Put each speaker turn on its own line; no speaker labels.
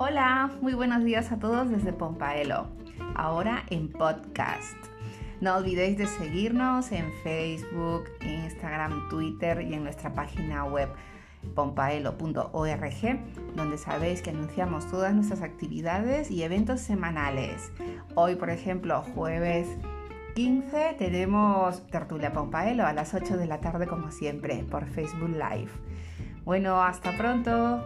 Hola, muy buenos días a todos desde Pompaelo, ahora en podcast. No olvidéis de seguirnos en Facebook, Instagram, Twitter y en nuestra página web pompaelo.org, donde sabéis que anunciamos todas nuestras actividades y eventos semanales. Hoy, por ejemplo, jueves 15, tenemos Tertulia Pompaelo a las 8 de la tarde, como siempre, por Facebook Live. Bueno, hasta pronto.